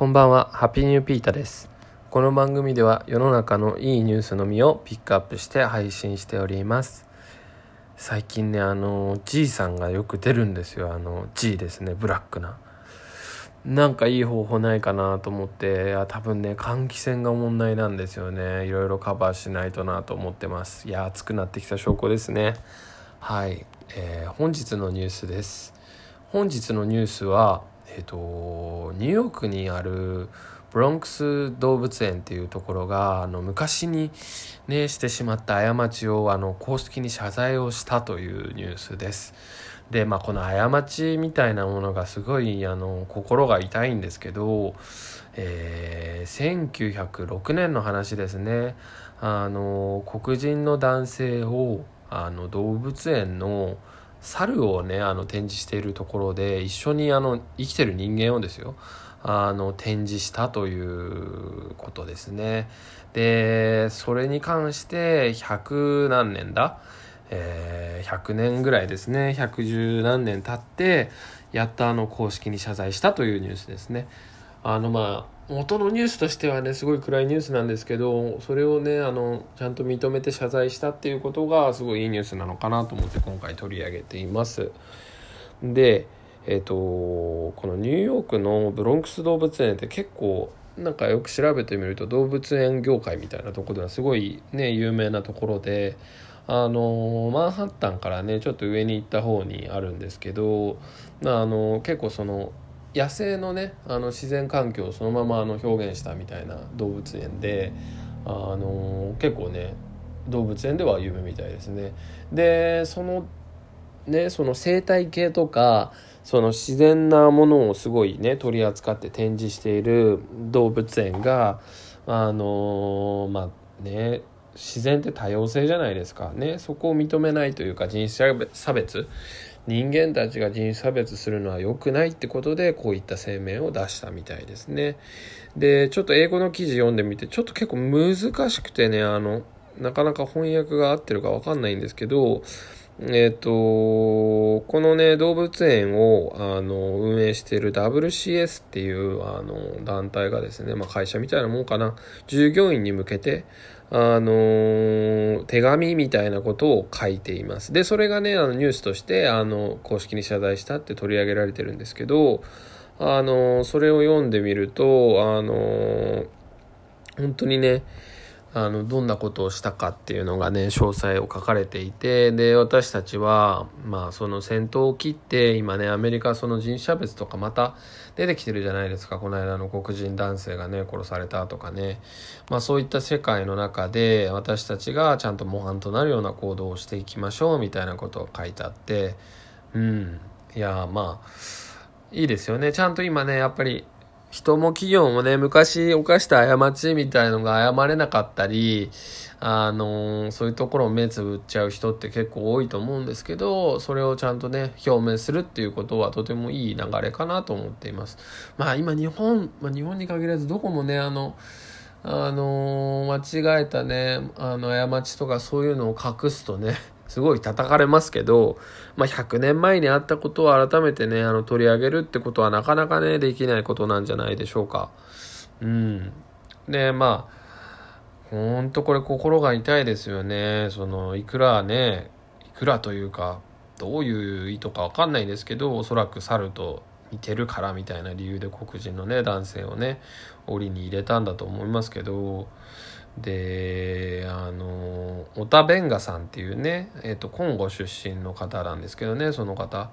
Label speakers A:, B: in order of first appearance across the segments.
A: こんばんは、ハッピーニューピータです。この番組では世の中のいいニュースのみをピックアップして配信しております。最近ね、あの、G さんがよく出るんですよ。あの、G ですね、ブラックな。なんかいい方法ないかなと思って、いや多分ね、換気扇が問題なんですよね。いろいろカバーしないとなと思ってます。いや、暑くなってきた証拠ですね。はい、えー本日のニュースです。本日のニュースは、えっ、と、ニューヨークにあるブロンクス動物園っていうところが、あの、昔にね、してしまった過ちを、あの、公式に謝罪をしたというニュースです。で、まあ、この過ちみたいなものがすごい、あの、心が痛いんですけど、えー1906年の話ですね。あの、黒人の男性を、あの、動物園の、猿をねあの展示しているところで一緒にあの生きてる人間をですよあの展示したということですね。でそれに関して100何年だ、えー100年ぐらいですね。110何年経ってやっとあの公式に謝罪したというニュースですね。あのまあ元のニュースとしてはねすごい暗いニュースなんですけどそれをねあのちゃんと認めて謝罪したっていうことがすごいいいニュースなのかなと思って今回取り上げています。でえっ、とこのニューヨークのブロンクス動物園って結構なんかよく調べてみると動物園業界みたいなとこではすごいね有名なところであのマンハッタンからねちょっと上に行った方にあるんですけどまああの結構その野生のねあの自然環境をそのままあの表現したみたいな動物園であの結構ね動物園では有名みたいですね。でそのねその生態系とかその自然なものをすごいね取り扱って展示している動物園があのまあね自然って多様性じゃないですかねそこを認めないというか人種差別人間たちが人種差別するのは良くないってことでこういった声明を出したみたいですね。でちょっと英語の記事読んでみてちょっと結構難しくてねあのなかなか翻訳が合ってるかわかんないんですけどえっ、とこのね動物園をあの運営している WCS っていうあの団体がですね、まあ、会社みたいなもんかな。従業員に向けてあの手紙みたいなことを書いています。でそれがねあのニュースとしてあの公式に謝罪したって取り上げられてるんですけどあのそれを読んでみるとあの本当にねあのどんなことをしたかっていうのがね詳細を書かれていてで私たちはまあその先頭を切って今ねアメリカその人種差別とかまた出てきてるじゃないですか。この間の黒人男性がね殺されたとかね。まあそういった世界の中で私たちがちゃんと模範となるような行動をしていきましょうみたいなことが書いてあって。うん。いやまあいいですよね。ちゃんと今ねやっぱり人も企業もね、昔犯した過ちみたいのが謝れなかったり、あのーそういうところを目つぶっちゃう人って結構多いと思うんですけど、それをちゃんとね、表明するっていうことはとてもいい流れかなと思っています。まあ今日本、まあ日本に限らずどこもね、あの、あのー間違えたね、あの、過ちとかそういうのを隠すとね、すごい叩かれますけど、まあ、100年前にあったことを改めてね、あの、取り上げるってことはなかなかね、できないことなんじゃないでしょうか。うん。で、まあ、ほんとこれ心が痛いですよね。その、いくらね、いくらというか、どういう意図かわかんないですけど、おそらく猿と似てるからみたいな理由で黒人のね、男性をね、檻に入れたんだと思いますけど、であのオタベンガさんっていうね、えー、とコンゴ出身の方なんですけどねその方。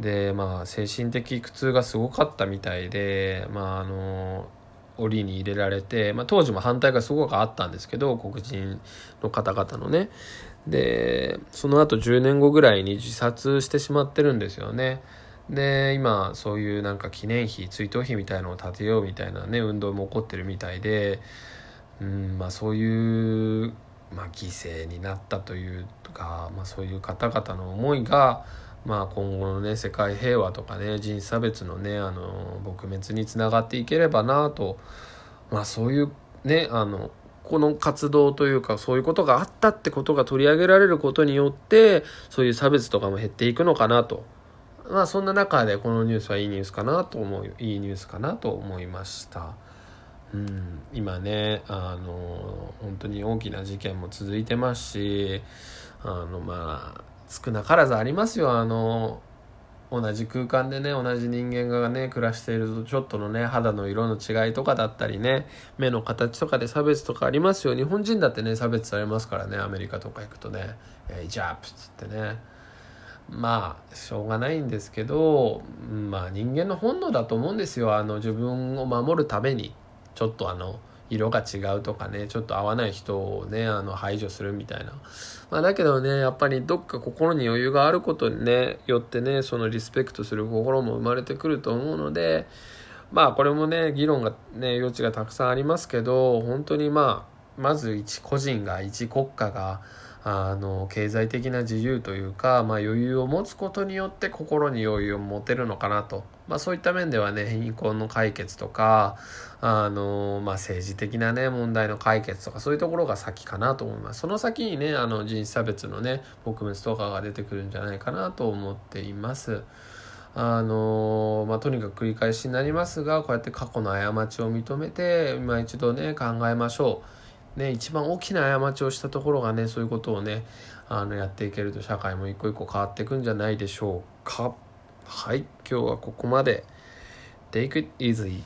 A: でまあ精神的苦痛がすごかったみたいでまああの檻に入れられて、まあ、当時も反対がすごくあったんですけど黒人の方々のね。でその後10年後ぐらいに自殺してしまってるんですよね。で今そういうなんか記念碑追悼碑みたいのを建てようみたいなね運動も起こってるみたいでうんまあ、そういう、まあ、犠牲になったというか、まあ、そういう方々の思いが、まあ、今後のね世界平和とかね人種差別のねあの撲滅につながっていければなと、まあ、そういうねあのこの活動というかそういうことがあったってことが取り上げられることによってそういう差別とかも減っていくのかなとまあそんな中でこのニュースはいいニュースかなと思ういいニュースかなと思いました。うん、今ねあの本当に大きな事件も続いてますしあのまあ少なからずありますよ。あの同じ空間でね同じ人間がね暮らしているとちょっとのね肌の色の違いとかだったりね目の形とかで差別とかありますよ。日本人だってね差別されますからねアメリカとか行くとね「えジャープ」っつってね。まあしょうがないんですけどまあ人間の本能だと思うんですよ。あの自分を守るために。ちょっとあの色が違うとかねちょっと合わない人をねあの排除するみたいな、まあ、だけどねやっぱりどっか心に余裕があることにねよってねそのリスペクトする心も生まれてくると思うのでまあこれもね議論がね余地がたくさんありますけど本当にまあまず一個人が一国家があの経済的な自由というか、まあ、余裕を持つことによって心に余裕を持てるのかなと、まあ、そういった面ではね貧困の解決とかあの、まあ、政治的なね問題の解決とかそういうところが先かなと思いますその先にねあの人種差別のね撲滅とかが出てくるんじゃないかなと思っています。あのまあ、とにかく繰り返しになりますがこうやって過去の過ちを認めて今一度ね考えましょう。ね、一番大きな過ちをしたところがねそういうことをねあのやっていけると社会も一個一個変わっていくんじゃないでしょうか。はい。今日はここまで。Take it easy